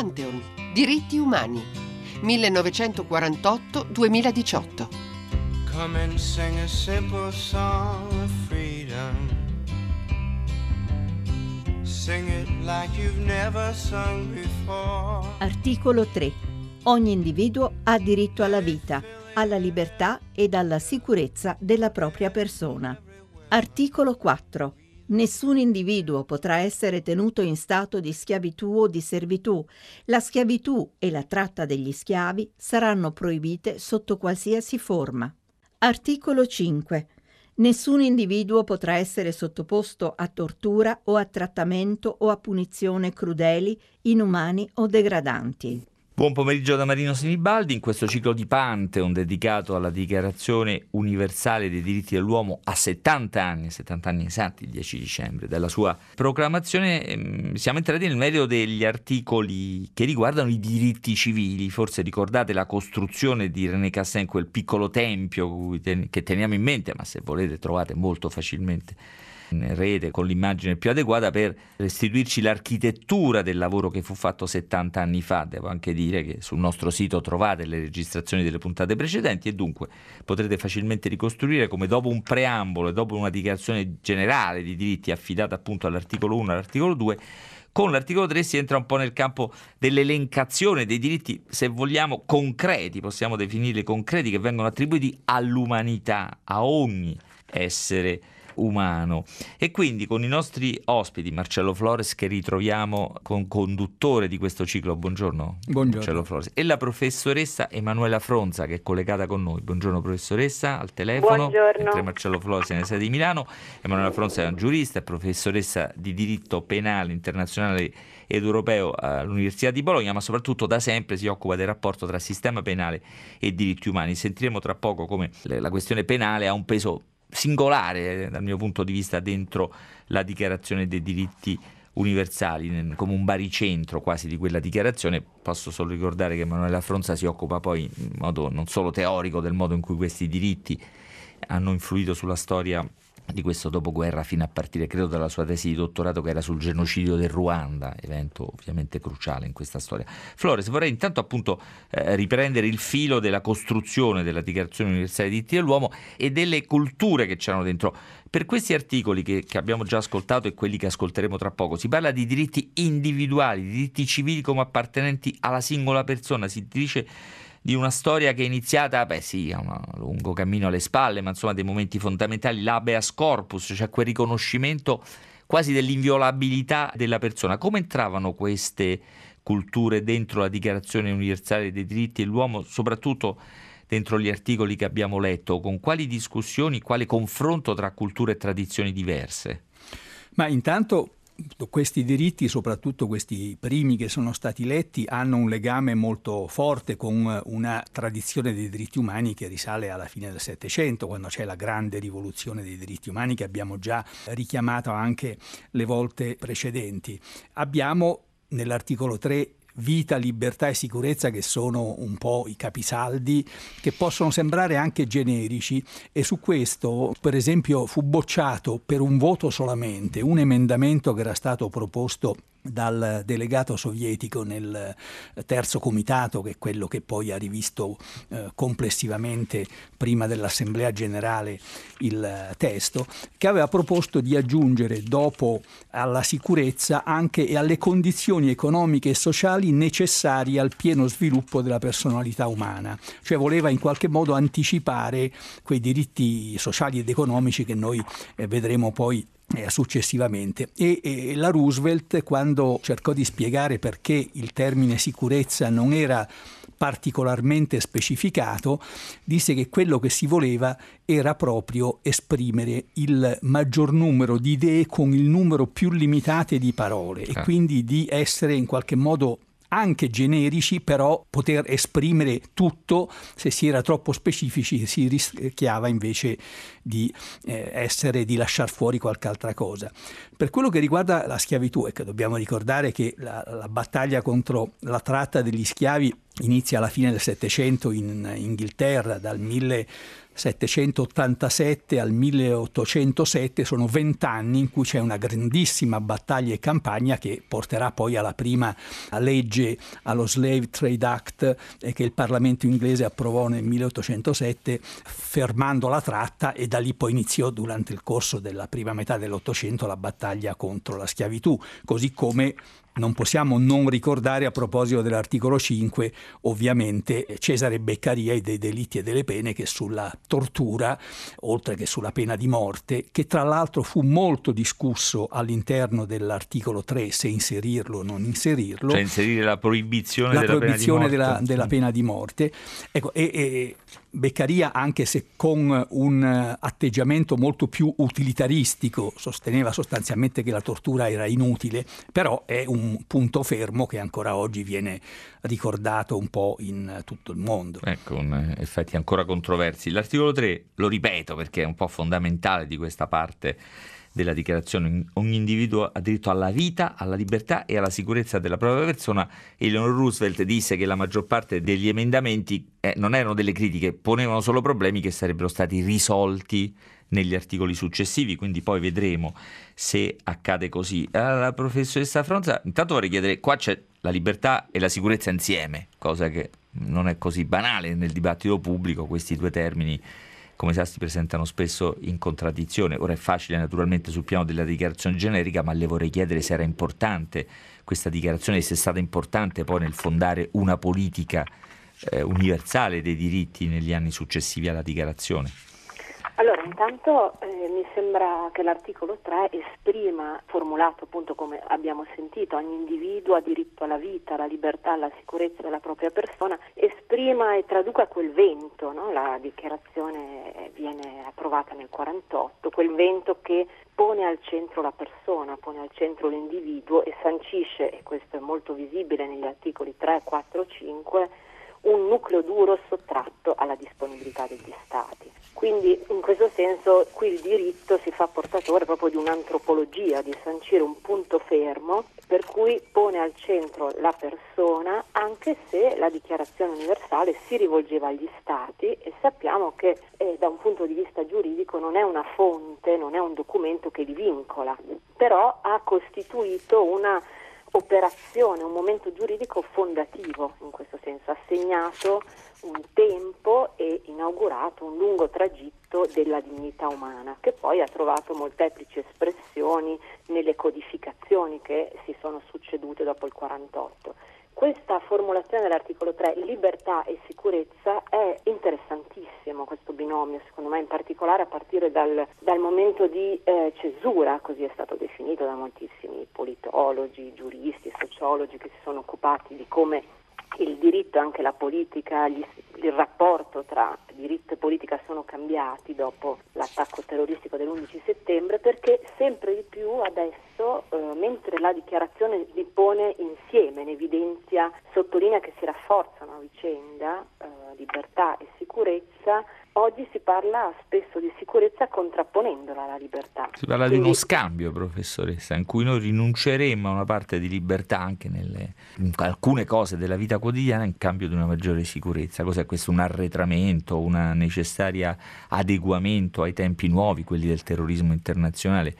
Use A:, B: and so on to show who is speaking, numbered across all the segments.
A: Pantheon, diritti umani, 1948-2018. Come and sing a simple song of freedom.
B: Sing it like you've never sung before. Articolo 3. Ogni individuo ha diritto alla vita, alla libertà ed alla sicurezza della propria persona. Articolo 4. Nessun individuo potrà essere tenuto in stato di schiavitù o di servitù. La schiavitù e la tratta degli schiavi saranno proibite sotto qualsiasi forma. Articolo 5. Nessun individuo potrà essere sottoposto a tortura o a trattamento o a punizione crudeli, inumani o degradanti.
C: Buon pomeriggio da Marino Sinibaldi in questo ciclo di Pantheon dedicato alla Dichiarazione Universale dei diritti dell'uomo a 70 anni, 70 anni esatti, il 10 dicembre, della sua proclamazione. Ehm, siamo entrati nel merito degli articoli che riguardano i diritti civili. Forse ricordate la costruzione di René Cassin, quel piccolo tempio che teniamo in mente, ma se volete trovate molto facilmente rete con l'immagine più adeguata per restituirci l'architettura del lavoro che fu fatto 70 anni fa. Devo anche dire che sul nostro sito trovate le registrazioni delle puntate precedenti e dunque potrete facilmente ricostruire come dopo un preambolo e dopo una dichiarazione generale di diritti affidata appunto all'articolo 1 e all'articolo 2 con l'articolo 3 si entra un po' nel campo dell'elencazione dei diritti, se vogliamo, concreti, possiamo definirli concreti, che vengono attribuiti all'umanità, a ogni essere umano. E quindi con i nostri ospiti, Marcello Flores, che ritroviamo con conduttore di questo ciclo, buongiorno,
D: buongiorno.
C: Marcello Flores, e la professoressa Emanuela Fronza che è collegata con noi. Buongiorno professoressa, al telefono.
E: Buongiorno.
C: Mentre Marcello Flores è nella sede di Milano. Emanuela Fronza è una giurista, è professoressa di diritto penale internazionale ed europeo all'Università di Bologna, ma soprattutto da sempre si occupa del rapporto tra sistema penale e diritti umani. Sentiremo tra poco come la questione penale ha un peso singolare dal mio punto di vista dentro la dichiarazione dei diritti universali, come un baricentro quasi di quella dichiarazione. Posso solo ricordare che Emanuela Fronza si occupa poi in modo non solo teorico del modo in cui questi diritti hanno influito sulla storia di questo dopoguerra fino a partire credo dalla sua tesi di dottorato che era sul genocidio del Ruanda, evento ovviamente cruciale in questa storia. Flores, vorrei intanto appunto eh, riprendere il filo della costruzione della Dichiarazione Universale dei diritti dell'uomo e delle culture che c'erano dentro. Per questi articoli che, che abbiamo già ascoltato e quelli che ascolteremo tra poco, si parla di diritti individuali, di diritti civili come appartenenti alla singola persona, si dice di una storia che è iniziata, beh sì, ha un lungo cammino alle spalle, ma insomma dei momenti fondamentali, l'abeas corpus, cioè quel riconoscimento quasi dell'inviolabilità della persona. Come entravano queste culture dentro la Dichiarazione universale dei diritti dell'uomo, soprattutto dentro gli articoli che abbiamo letto, con quali discussioni, quale confronto tra culture e tradizioni diverse?
D: Ma intanto questi diritti, soprattutto questi primi che sono stati letti, hanno un legame molto forte con una tradizione dei diritti umani che risale alla fine del Settecento, quando c'è la grande rivoluzione dei diritti umani che abbiamo già richiamato anche le volte precedenti. Abbiamo nell'articolo 3 vita, libertà e sicurezza che sono un po' i capisaldi che possono sembrare anche generici. E su questo per esempio fu bocciato per un voto solamente un emendamento che era stato proposto dal delegato sovietico nel terzo comitato, che è quello che poi ha rivisto eh, complessivamente prima dell'Assemblea generale il testo, che aveva proposto di aggiungere dopo alla sicurezza anche e alle condizioni economiche e sociali necessarie al pieno sviluppo della personalità umana, cioè voleva in qualche modo anticipare quei diritti sociali ed economici che noi eh, vedremo poi eh, successivamente e, e, la Roosevelt quando cercò di spiegare perché il termine sicurezza non era particolarmente specificato, disse che quello che si voleva era proprio esprimere il maggior numero di idee con il numero più limitato di parole e ah. quindi di essere in qualche modo anche generici, però poter esprimere tutto, se si era troppo specifici si rischiava invece di eh, essere, di lasciare fuori qualche altra cosa. Per quello che riguarda la schiavitù, ecco, dobbiamo ricordare che la, la battaglia contro la tratta degli schiavi inizia alla fine del Settecento in Inghilterra, dal 1000 1787 al 1807 sono vent'anni in cui c'è una grandissima battaglia e campagna che porterà poi alla prima legge allo Slave Trade Act che il Parlamento inglese approvò nel 1807 fermando la tratta e da lì poi iniziò durante il corso della prima metà dell'Ottocento la battaglia contro la schiavitù, così come non possiamo non ricordare a proposito dell'articolo 5 ovviamente Cesare Beccaria e dei delitti e delle pene che sulla tortura, oltre che sulla pena di morte, che tra l'altro fu molto discusso all'interno dell'articolo 3 se inserirlo o non inserirlo.
C: Cioè inserire la proibizione,
D: la
C: della,
D: proibizione
C: pena
D: della, della, pena di morte. Ecco, e, e Beccaria, anche se con un atteggiamento molto più utilitaristico, sosteneva sostanzialmente che la tortura era inutile, però è un punto fermo che ancora oggi viene ricordato un po' in tutto il mondo.
C: Ecco, con effetti ancora controversi. L'articolo 3, lo ripeto perché è un po' fondamentale di questa parte della dichiarazione. Ogni individuo ha diritto alla vita, alla libertà e alla sicurezza della propria persona. Eleanor Roosevelt disse che la maggior parte degli emendamenti eh, non erano delle critiche, ponevano solo problemi che sarebbero stati risolti negli articoli successivi, quindi poi vedremo se accade così. Alla professoressa Fronza, intanto vorrei chiedere, qua c'è la libertà e la sicurezza insieme, cosa che non è così banale nel dibattito pubblico, questi due termini come sa si presentano spesso in contraddizione. Ora è facile naturalmente sul piano della dichiarazione generica, ma le vorrei chiedere se era importante questa dichiarazione e se è stata importante poi nel fondare una politica eh, universale dei diritti negli anni successivi alla dichiarazione.
E: Allora, intanto eh, mi sembra che l'articolo 3 esprima, formulato appunto come abbiamo sentito, ogni individuo ha diritto alla vita, alla libertà, alla sicurezza della propria persona, esprima e traduca quel vento, no? la dichiarazione viene approvata nel 48, quel vento che pone al centro la persona, pone al centro l'individuo e sancisce, e questo è molto visibile negli articoli 3, 4, 5, un nucleo duro sottratto alla disponibilità degli Stati. Quindi in questo senso qui il diritto si fa portatore proprio di un'antropologia, di sancire un punto fermo per cui pone al centro la persona anche se la dichiarazione universale si rivolgeva agli Stati e sappiamo che eh, da un punto di vista giuridico non è una fonte, non è un documento che li vincola, però ha costituito una operazione, un momento giuridico fondativo in questo senso, ha segnato un tempo e inaugurato un lungo tragitto della dignità umana che poi ha trovato molteplici espressioni nelle codificazioni che si sono succedute dopo il 48. Questa formulazione dell'articolo 3, libertà e sicurezza, è interessantissimo questo binomio, secondo me in particolare a partire dal, dal momento di eh, cesura, così è stato definito da moltissimi politologi, giuristi, sociologi che si sono occupati di come il diritto anche la politica, gli, il rapporto tra diritto e politica sono cambiati dopo l'attacco terroristico dell'11 settembre perché sempre di più adesso, eh, mentre la dichiarazione li pone insieme, in evidenzia, sottolinea che si rafforzano a vicenda eh, libertà e sicurezza, Oggi si parla spesso di sicurezza contrapponendola alla libertà.
C: Si parla Quindi... di uno scambio, professoressa, in cui noi rinunceremmo a una parte di libertà anche nelle, in alcune cose della vita quotidiana in cambio di una maggiore sicurezza. Cos'è questo? Un arretramento, un necessario adeguamento ai tempi nuovi, quelli del terrorismo internazionale?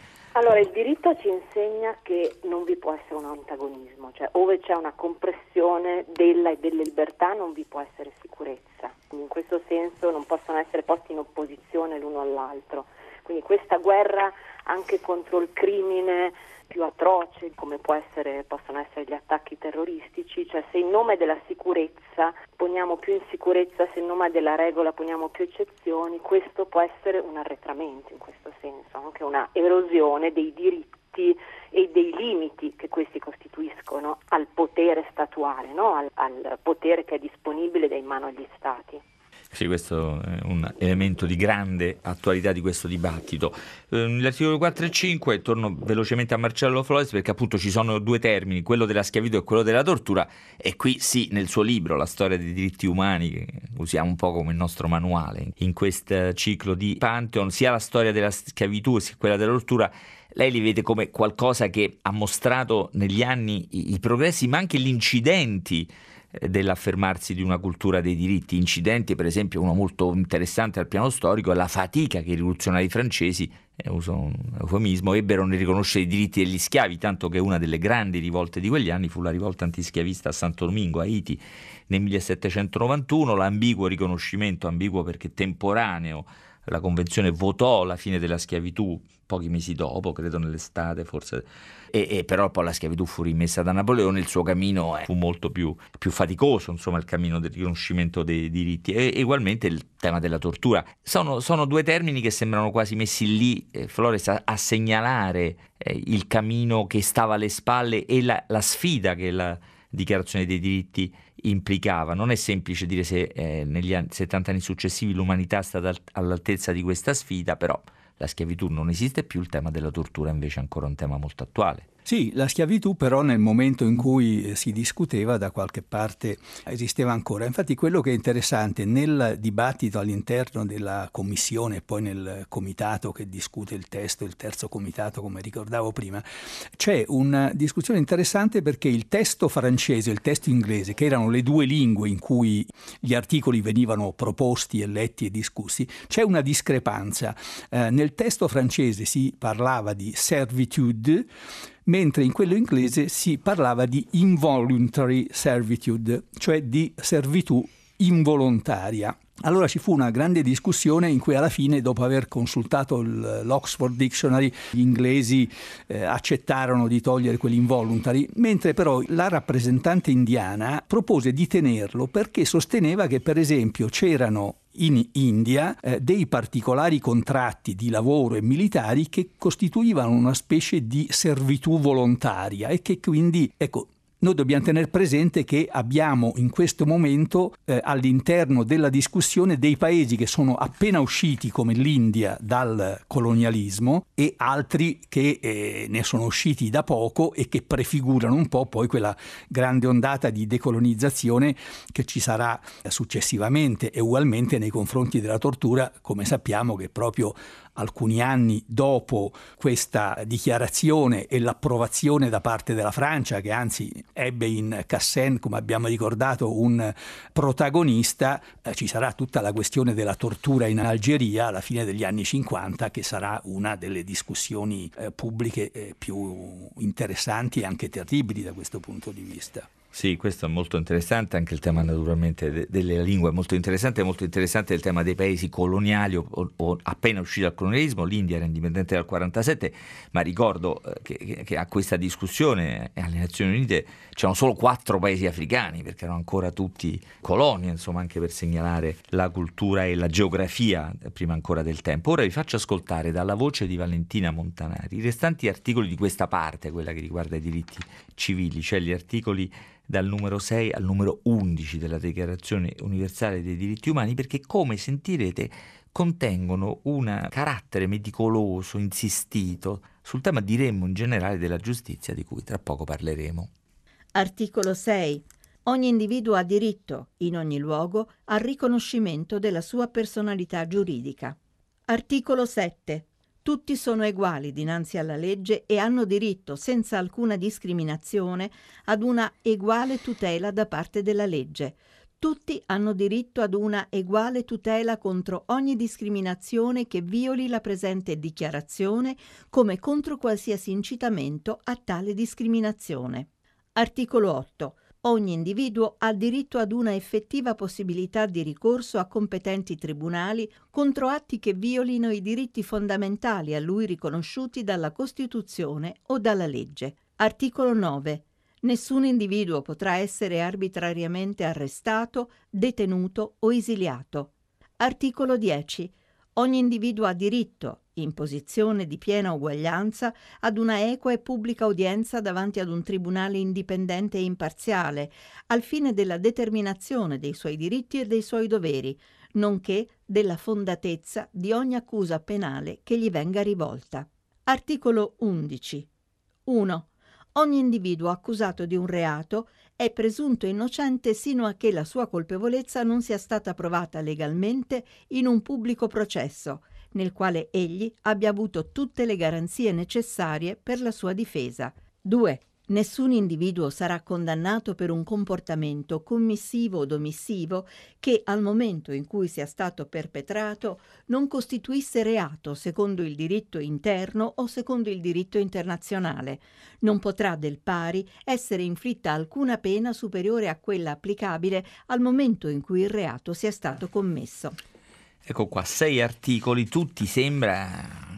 E: Il diritto ci insegna che non vi può essere un antagonismo, cioè ove c'è una compressione della e delle libertà non vi può essere sicurezza. Quindi in questo senso non possono essere posti in opposizione l'uno all'altro. Quindi questa guerra anche contro il crimine più atroce come essere, possono essere gli attacchi terroristici, cioè se in nome della sicurezza poniamo più in sicurezza, se in nome della regola poniamo più eccezioni, questo può essere un arretramento in questo senso, anche una erosione dei diritti e dei limiti che questi costituiscono al potere statuale, no? al, al potere che è disponibile in mano agli Stati.
C: Sì, questo è un elemento di grande attualità di quesquesto dibattito. Ehm, l'articolo 4 e 5, torno velocemente a Marcello Flores perché appunto ci sono due termini, quello della schiavitù e quello della tortura e qui sì, nel suo libro La storia dei diritti umani, che usiamo un po' come il nostro manuale in questo ciclo di Pantheon, sia la storia della schiavitù sia quella della tortura lei li vede come qualcosa che ha mostrato negli anni i, i progressi, ma anche gli incidenti dell'affermarsi di una cultura dei diritti. Incidenti, per esempio, uno molto interessante al piano storico è la fatica che i rivoluzionari francesi, eh, uso un eufemismo, ebbero nel riconoscere i diritti degli schiavi, tanto che una delle grandi rivolte di quegli anni fu la rivolta antischiavista a Santo Domingo, Haiti, nel 1791, l'ambiguo riconoscimento, ambiguo perché temporaneo, la Convenzione votò la fine della schiavitù pochi mesi dopo, credo nell'estate forse, e, e però poi la schiavitù fu rimessa da Napoleone, il suo cammino fu molto più, più faticoso, insomma il cammino del riconoscimento dei diritti e ugualmente il tema della tortura. Sono, sono, due termini che sembrano quasi messi lì, eh, Flores, a, a segnalare eh, il cammino che stava alle spalle e la, la sfida che la dichiarazione dei diritti implicava. Non è semplice dire se eh, negli anni, 70 anni successivi l'umanità è stata all'altezza di questa sfida, però la schiavitù non esiste più, il tema della tortura invece è ancora un tema molto attuale.
D: Sì, la schiavitù però nel momento in cui eh, si discuteva da qualche parte esisteva ancora. Infatti quello che è interessante nel dibattito all'interno della commissione e poi nel comitato che discute il testo, il terzo comitato come ricordavo prima, c'è una discussione interessante perché il testo francese e il testo inglese, che erano le due lingue in cui gli articoli venivano proposti e letti e discussi, c'è una discrepanza. Eh, nel testo francese si parlava di servitude, mentre in quello inglese si parlava di involuntary servitude, cioè di servitù involontaria. Allora ci fu una grande discussione in cui alla fine, dopo aver consultato l'Oxford Dictionary, gli inglesi eh, accettarono di togliere quell'involuntary, mentre però la rappresentante indiana propose di tenerlo perché sosteneva che per esempio c'erano in India eh, dei particolari contratti di lavoro e militari che costituivano una specie di servitù volontaria e che quindi, ecco, noi dobbiamo tenere presente che abbiamo in questo momento eh, all'interno della discussione dei paesi che sono appena usciti come l'India dal colonialismo e altri che eh, ne sono usciti da poco e che prefigurano un po' poi quella grande ondata di decolonizzazione che ci sarà successivamente e ugualmente nei confronti della tortura, come sappiamo che proprio alcuni anni dopo questa dichiarazione e l'approvazione da parte della Francia, che anzi ebbe in Cassen, come abbiamo ricordato, un protagonista, eh, ci sarà tutta la questione della tortura in Algeria alla fine degli anni 50, che sarà una delle discussioni eh, pubbliche eh, più interessanti e anche terribili da questo punto di vista.
C: Sì, questo è molto interessante, anche il tema naturalmente de- delle lingue è molto interessante, è molto interessante il tema dei paesi coloniali o, o appena usciti dal colonialismo, l'India era indipendente dal 47, ma ricordo eh, che, che, a questa discussione alle Nazioni Unite c'erano solo quattro paesi africani, perché erano ancora tutti colonie, insomma anche per segnalare la cultura e la geografia eh, prima ancora del tempo. Ora vi faccio ascoltare dalla voce di Valentina Montanari i restanti articoli di questa parte, quella che riguarda i diritti civili, cioè gli articoli dal numero 6 al numero 11 della Dichiarazione universale dei diritti umani perché come sentirete contengono un carattere meticoloso, insistito sul tema diremmo in generale della giustizia di cui tra poco parleremo.
B: Articolo 6. Ogni individuo ha diritto, in ogni luogo, al riconoscimento della sua personalità giuridica. Articolo 7. Tutti sono uguali dinanzi alla legge e hanno diritto, senza alcuna discriminazione, ad una eguale tutela da parte della legge. Tutti hanno diritto ad una eguale tutela contro ogni discriminazione che violi la presente dichiarazione, come contro qualsiasi incitamento a tale discriminazione. Articolo 8. Ogni individuo ha diritto ad una effettiva possibilità di ricorso a competenti tribunali contro atti che violino i diritti fondamentali a lui riconosciuti dalla Costituzione o dalla legge. Articolo 9. Nessun individuo potrà essere arbitrariamente arrestato, detenuto o esiliato. Articolo 10. Ogni individuo ha diritto, in posizione di piena uguaglianza, ad una equa e pubblica udienza davanti ad un tribunale indipendente e imparziale, al fine della determinazione dei suoi diritti e dei suoi doveri, nonché della fondatezza di ogni accusa penale che gli venga rivolta. Articolo 11. 1. Ogni individuo accusato di un reato è presunto innocente sino a che la sua colpevolezza non sia stata provata legalmente in un pubblico processo, nel quale egli abbia avuto tutte le garanzie necessarie per la sua difesa. 2. Nessun individuo sarà condannato per un comportamento commissivo o omissivo che al momento in cui sia stato perpetrato non costituisse reato secondo il diritto interno o secondo il diritto internazionale. Non potrà del pari essere inflitta alcuna pena superiore a quella applicabile al momento in cui il reato sia stato commesso.
C: Ecco qua, sei articoli, tutti sembra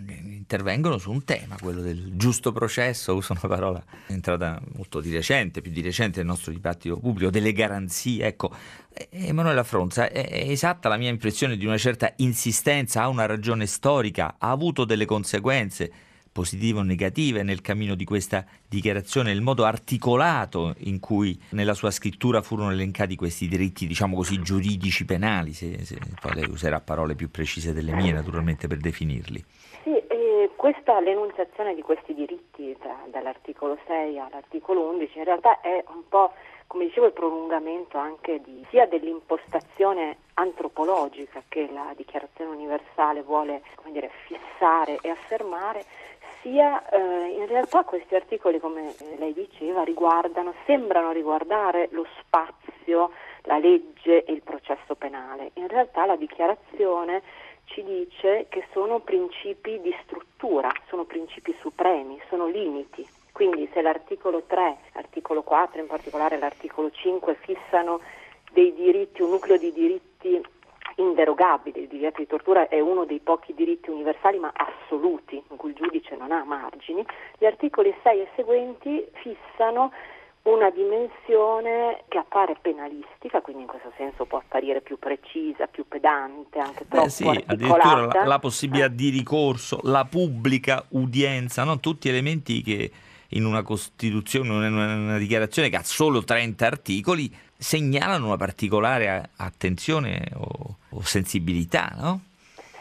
C: intervengono su un tema, quello del giusto processo, uso una parola entrata molto di recente, più di recente nel nostro dibattito pubblico, delle garanzie. Ecco, Emanuela Fronza, è esatta la mia impressione di una certa insistenza, ha una ragione storica, ha avuto delle conseguenze positive o negative nel cammino di questa dichiarazione, il modo articolato in cui nella sua scrittura furono elencati questi diritti, diciamo così, giuridici penali, se, se poi lei userà parole più precise delle mie naturalmente per definirli.
E: Questa, l'enunciazione di questi diritti tra, dall'articolo 6 all'articolo 11 in realtà è un po', come dicevo, il prolungamento anche di, sia dell'impostazione antropologica che la Dichiarazione universale vuole dire, fissare e affermare, sia eh, in realtà questi articoli, come lei diceva, riguardano, sembrano riguardare lo spazio, la legge e il processo penale. In realtà la dichiarazione ci dice che sono principi di struttura, sono principi supremi, sono limiti. Quindi se l'articolo 3, l'articolo 4, in particolare l'articolo 5 fissano dei diritti, un nucleo di diritti inderogabili, il divieto di tortura è uno dei pochi diritti universali ma assoluti, in cui il giudice non ha margini, gli articoli 6 e seguenti fissano una dimensione che appare penalistica, quindi in questo senso può apparire più precisa, più pedante, anche troppo
C: eh sì, addirittura la, la possibilità di ricorso, la pubblica udienza, no? tutti elementi che in una Costituzione, in una dichiarazione che ha solo 30 articoli, segnalano una particolare attenzione o, o sensibilità, no?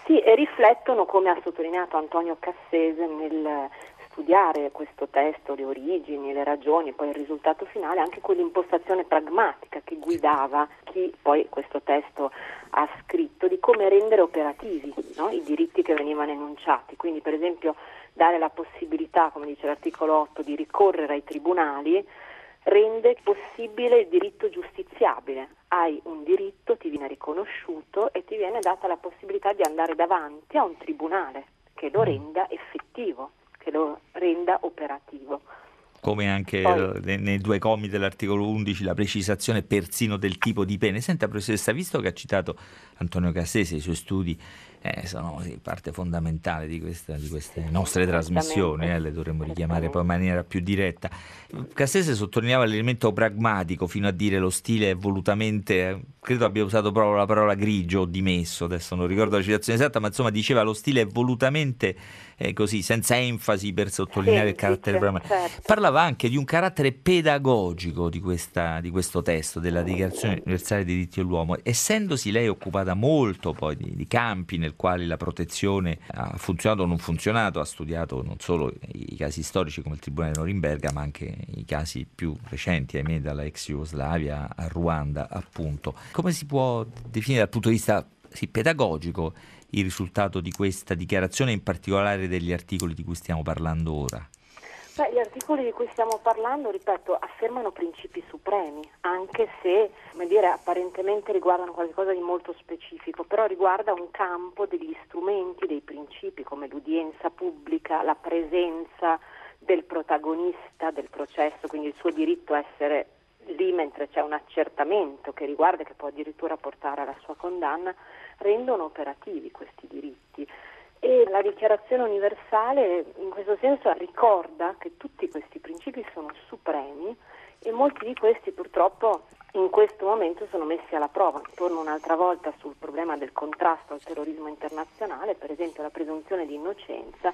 E: Sì, e riflettono, come ha sottolineato Antonio Cassese nel studiare questo testo, le origini, le ragioni, poi il risultato finale, anche quell'impostazione pragmatica che guidava chi poi questo testo ha scritto di come rendere operativi no? i diritti che venivano enunciati. Quindi per esempio dare la possibilità, come dice l'articolo 8, di ricorrere ai tribunali rende possibile il diritto giustiziabile. Hai un diritto, ti viene riconosciuto e ti viene data la possibilità di andare davanti a un tribunale che lo renda effettivo che lo renda operativo.
C: Come anche Poi, nei due commi dell'articolo 11 la precisazione persino del tipo di pene. Senta, professoressa, visto che ha citato Antonio Cassese, i suoi studi eh, sono sì, parte fondamentale di, questa, di queste nostre trasmissioni, eh, le dovremmo richiamare poi in maniera più diretta. Cassese sottolineava l'elemento pragmatico fino a dire lo stile è volutamente, credo abbia usato proprio la parola grigio o dimesso, adesso non ricordo la citazione esatta, ma insomma diceva lo stile è volutamente eh, così, senza enfasi per sottolineare sì, il carattere sì, pragmatico. Certo. Parlava anche di un carattere pedagogico di, questa, di questo testo, della Dichiarazione Universale dei diritti dell'uomo, essendosi lei occupata molto poi di, di campi nel quali la protezione ha funzionato o non funzionato, ha studiato non solo i casi storici come il Tribunale di Norimberga, ma anche i casi più recenti, ahimè, dalla ex Jugoslavia a Ruanda, appunto. Come si può definire dal punto di vista sì, pedagogico il risultato di questa dichiarazione, in particolare degli articoli di cui stiamo parlando ora?
E: Beh, gli articoli di cui stiamo parlando, ripeto, affermano principi supremi, anche se dire, apparentemente riguardano qualcosa di molto specifico, però riguarda un campo degli strumenti, dei principi come l'udienza pubblica, la presenza del protagonista del processo, quindi il suo diritto a essere lì mentre c'è un accertamento che riguarda e che può addirittura portare alla sua condanna, rendono operativi questi diritti. E la dichiarazione universale in questo senso ricorda che tutti questi principi sono supremi e molti di questi purtroppo in questo momento sono messi alla prova. Torno un'altra volta sul problema del contrasto al terrorismo internazionale, per esempio la presunzione di innocenza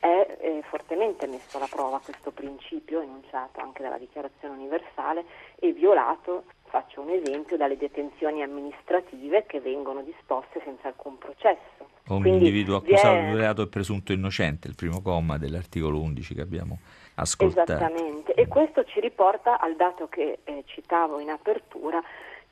E: è eh, fortemente messo alla prova questo principio enunciato anche dalla Dichiarazione universale e violato, faccio un esempio, dalle detenzioni amministrative che vengono disposte senza alcun processo.
C: O un Quindi individuo accusato di reato e presunto innocente, il primo comma dell'articolo 11 che abbiamo ascoltato.
E: Esattamente, e questo ci riporta al dato che eh, citavo in apertura,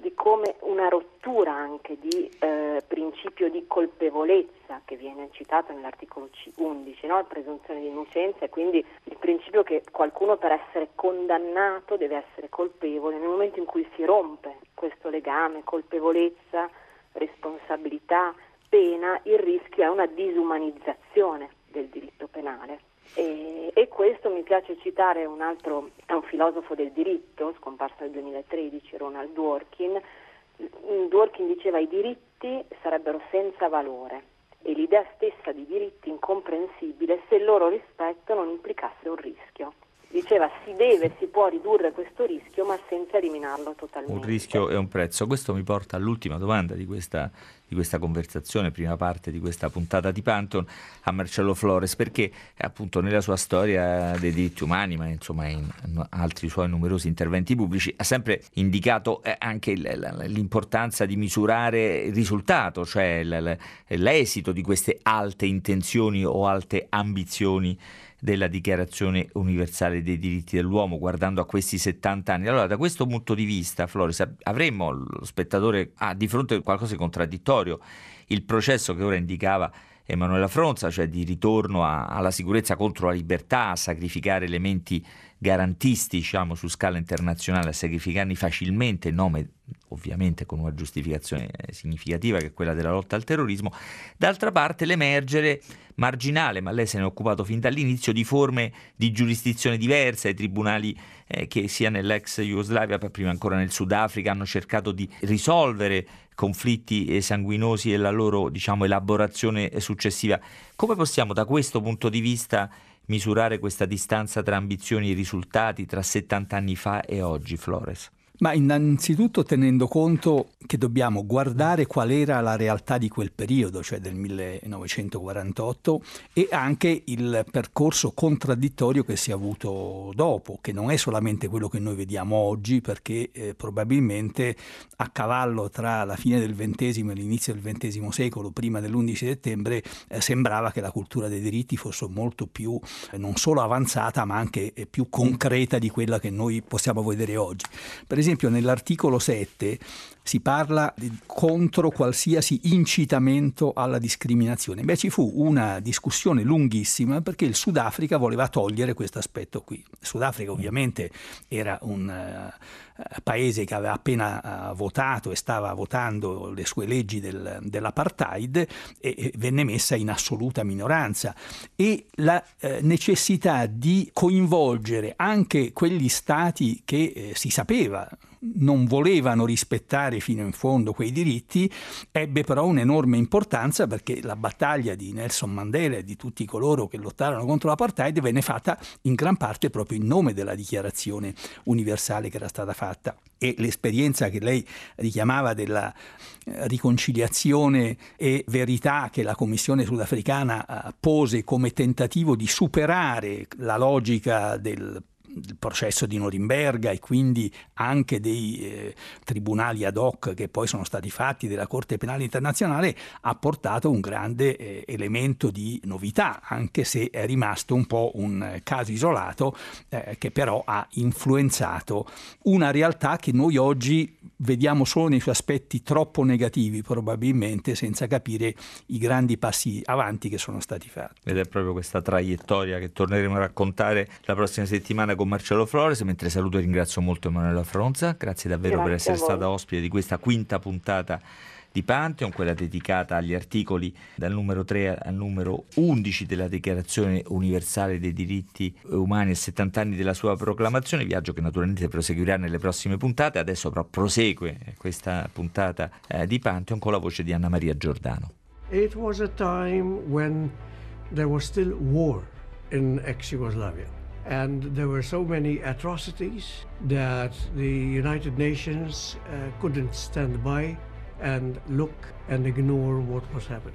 E: di come una rottura anche di eh, principio di colpevolezza che viene citato nell'articolo 11, no? presunzione di innocenza e quindi il principio che qualcuno per essere condannato deve essere colpevole. Nel momento in cui si rompe questo legame, colpevolezza, responsabilità, pena, il rischio è una disumanizzazione del diritto penale. E, e, questo mi piace citare un altro, è un filosofo del diritto, scomparso nel 2013, Ronald Dworkin. Dworkin diceva i diritti sarebbero senza valore e l'idea stessa di diritti incomprensibile se il loro rispetto non implicasse un rischio diceva si deve, si può ridurre questo rischio ma senza eliminarlo totalmente.
C: Un rischio e un prezzo. Questo mi porta all'ultima domanda di questa, di questa conversazione, prima parte di questa puntata di Panton, a Marcello Flores, perché appunto nella sua storia dei diritti umani, ma insomma in altri suoi numerosi interventi pubblici, ha sempre indicato eh, anche l'importanza di misurare il risultato, cioè l'esito di queste alte intenzioni o alte ambizioni della Dichiarazione universale dei diritti dell'uomo, guardando a questi 70 anni. Allora, da questo punto di vista, Flores, avremmo lo spettatore ha di fronte a qualcosa di contraddittorio. Il processo che ora indicava Emanuela Fronza, cioè di ritorno a, alla sicurezza contro la libertà, a sacrificare elementi garantisti diciamo, su scala internazionale, a sacrificarli facilmente in nome ovviamente con una giustificazione significativa che è quella della lotta al terrorismo, d'altra parte l'emergere marginale, ma lei se ne è occupato fin dall'inizio, di forme di giurisdizione diverse, ai tribunali eh, che sia nell'ex Jugoslavia, prima ancora nel Sudafrica, hanno cercato di risolvere conflitti sanguinosi e la loro diciamo, elaborazione successiva. Come possiamo da questo punto di vista misurare questa distanza tra ambizioni e risultati tra 70 anni fa e oggi, Flores?
D: Ma innanzitutto tenendo conto che dobbiamo guardare qual era la realtà di quel periodo, cioè del 1948, e anche il percorso contraddittorio che si è avuto dopo, che non è solamente quello che noi vediamo oggi, perché eh, probabilmente a cavallo tra la fine del XX e l'inizio del XX secolo, prima dell'11 settembre, eh, sembrava che la cultura dei diritti fosse molto più, eh, non solo avanzata, ma anche eh, più concreta di quella che noi possiamo vedere oggi. Per esempio, esempio nell'articolo 7 si parla di, contro qualsiasi incitamento alla discriminazione. Beh, ci fu una discussione lunghissima perché il Sudafrica voleva togliere questo aspetto qui. Sudafrica ovviamente era un uh, paese che aveva appena uh, votato e stava votando le sue leggi del, dell'apartheid e, e, venne messa in assoluta minoranza e la uh, necessità di coinvolgere anche quegli stati che eh, si sapeva non volevano rispettare fino in fondo quei diritti, ebbe però un'enorme importanza perché la battaglia di Nelson Mandela e di tutti coloro che lottarono contro l'apartheid venne fatta in gran parte proprio in nome della dichiarazione universale che era stata fatta. E l'esperienza che lei richiamava della eh, riconciliazione e verità che la Commissione sudafricana eh, pose come tentativo di superare la logica del il processo di Norimberga e quindi anche dei eh, tribunali ad hoc che poi sono stati fatti della Corte Penale Internazionale ha portato un grande eh, elemento di novità, anche se è rimasto un po' un caso isolato eh, che però ha influenzato una realtà che noi oggi vediamo solo nei suoi aspetti troppo negativi probabilmente senza capire i grandi passi avanti che sono stati fatti.
C: Ed è proprio questa traiettoria che torneremo a raccontare la prossima settimana con Marcello Flores, mentre saluto e ringrazio molto Emanuela Fronza, grazie davvero grazie per essere stata ospite di questa quinta puntata di Pantheon, quella dedicata agli articoli dal numero 3 al numero 11 della Dichiarazione Universale dei Diritti Umani e 70 anni della sua proclamazione, viaggio che naturalmente proseguirà nelle prossime puntate, adesso però prosegue questa puntata eh, di Pantheon con la voce di Anna Maria Giordano. It was a time when there was still war in ex-Yugoslavia. And there were so many atrocities that the United Nations uh, couldn't stand by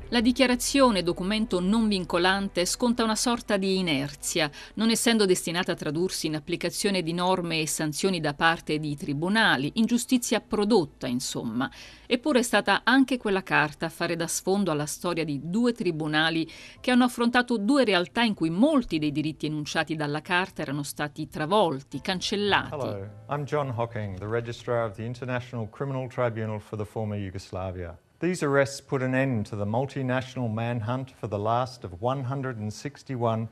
F: La dichiarazione, documento non vincolante, sconta una sorta di inerzia, non essendo destinata a tradursi in applicazione di norme e sanzioni da parte di tribunali, ingiustizia prodotta, insomma. Eppure è stata anche quella carta a fare da sfondo alla storia di due tribunali che hanno affrontato due realtà in cui molti dei diritti enunciati dalla carta erano stati travolti, cancellati.
G: Hello, I'm John Hocking, the registrar of the International Criminal Tribunal for the former Yugoslavia. These arrests put an end to the multinational manhunt for the last of 161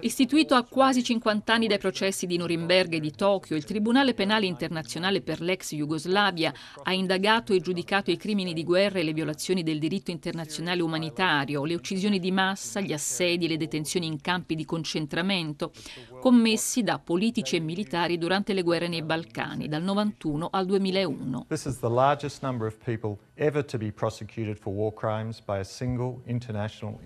F: Istituito a quasi 50 anni dai processi di Norimberga e di Tokyo, il Tribunale Penale Internazionale per l'ex Jugoslavia ha indagato e giudicato i crimini di guerra e le violazioni del diritto internazionale umanitario, le uccisioni di massa, gli assedi e le detenzioni in campi di concentramento commessi da politici e militari durante le guerre nei Balcani, dal 91 al 2001.
G: This is the largest number of people ever to be prosecuted for war crimes by a single international.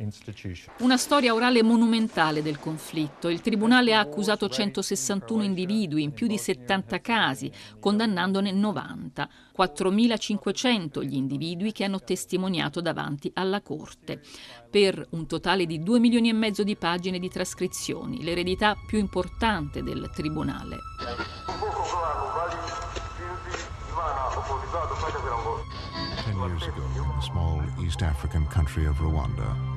F: Una storia orale monumentale del conflitto. Il tribunale ha accusato 161 individui in più di 70 casi, condannandone 90. 4.500 gli individui che hanno testimoniato davanti alla Corte, per un totale di 2 milioni e mezzo di pagine di trascrizioni, l'eredità più importante del Tribunale.
H: Ten years ago, in the small East African country of Rwanda,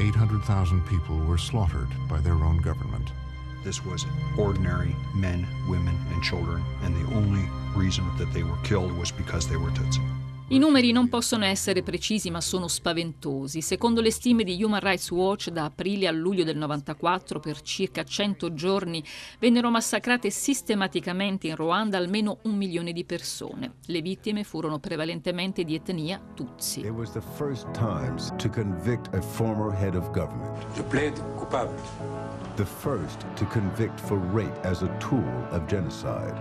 H: 800,000 people were slaughtered by their own government.
I: This was ordinary men, women, and children, and the only reason that they were killed was because they were Tutsi.
F: I numeri non possono essere precisi ma sono spaventosi. Secondo le stime di Human Rights Watch, da aprile a luglio del 94 per circa 100 giorni vennero massacrate sistematicamente in Ruanda almeno un milione di persone. Le vittime furono prevalentemente di etnia Tutsi. It was the first time to convict a former head of government. Je plaide coupable
J: the first to convict for rape as a tool of genocide.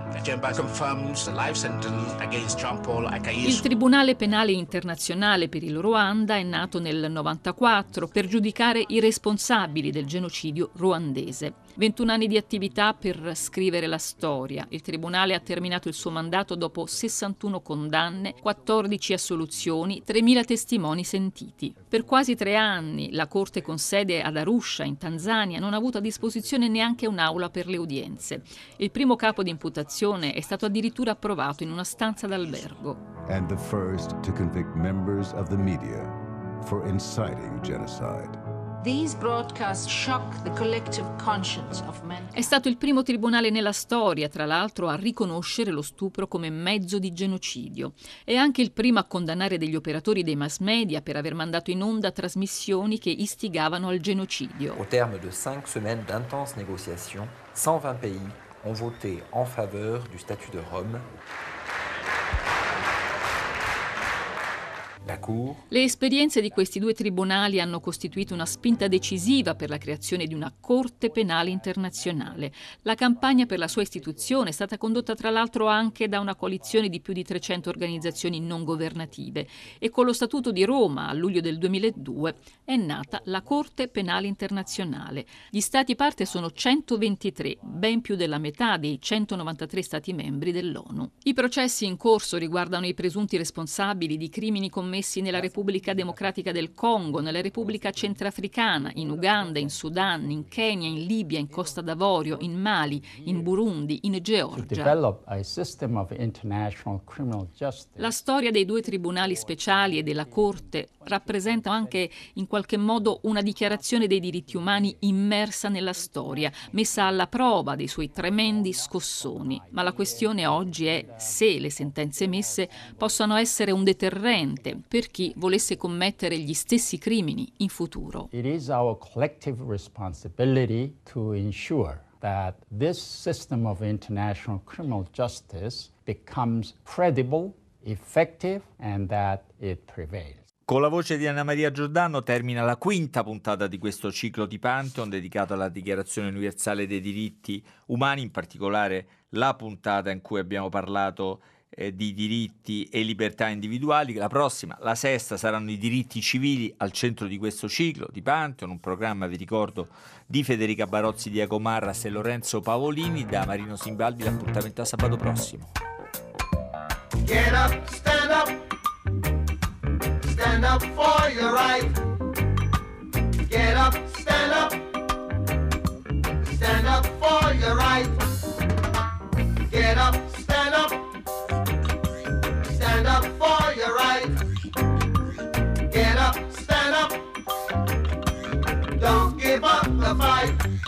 J: Il Tribunale Penale Internazionale per il Ruanda è nato nel 94 per giudicare i responsabili del genocidio ruandese. 21 anni di attività per scrivere la storia. Il Tribunale ha terminato il suo mandato dopo 61 condanne, 14 assoluzioni, 3.000 testimoni sentiti. Per quasi tre anni la Corte con sede ad Arusha, in Tanzania, non ha avuto a disposizione neanche un'aula per le udienze. Il primo capo di imputazione è stato addirittura approvato in una stanza d'albergo. And the first to convict members of the media for inciting genocide. È stato il primo tribunale nella storia, tra l'altro, a riconoscere lo stupro come mezzo di genocidio. È anche il primo a condannare degli operatori dei mass media per aver mandato in onda trasmissioni che istigavano al genocidio. Au terme de cinq semaines d'intenses négociations, 120 pays ont voté en faveur du statut de Rome. Le esperienze di questi due tribunali hanno costituito una spinta decisiva per la creazione di una Corte Penale Internazionale. La campagna per la sua istituzione è stata condotta tra l'altro anche da una coalizione di più di 300 organizzazioni non governative e con lo Statuto di Roma a luglio del 2002 è nata la Corte Penale Internazionale. Gli Stati parte sono 123, ben più della metà dei 193 Stati membri dell'ONU. I processi in corso riguardano i presunti responsabili di crimini commessi commessi nella Repubblica Democratica del Congo, nella Repubblica Centrafricana, in Uganda, in Sudan, in Kenya, in Libia, in Costa d'Avorio, in Mali, in Burundi, in Georgia. La storia dei due tribunali speciali e della Corte rappresenta anche in qualche modo una dichiarazione dei diritti umani immersa nella storia, messa alla prova dei suoi tremendi scossoni. Ma la questione oggi è se le sentenze emesse possano essere un deterrente per chi volesse commettere gli stessi crimini in futuro. It is our collective responsibility to ensure that this system of international criminal justice becomes credible, effective and that it prevails.
C: Con la voce di Anna Maria Giordano termina la quinta puntata di questo ciclo di Pantheon dedicato alla Dichiarazione universale dei diritti umani, in particolare la puntata in cui abbiamo parlato eh, di diritti e libertà individuali. La prossima, la sesta, saranno i diritti civili al centro di questo ciclo di Pantheon, un programma, vi ricordo, di Federica Barozzi, Diego Marras e Lorenzo Pavolini. Da Marino Simbaldi l'appuntamento a sabato prossimo.
A: Stand up for your right. Get up, stand up. Stand up for your right. Get up, stand up. Stand up for your right. Get up, stand up. Don't give up the fight.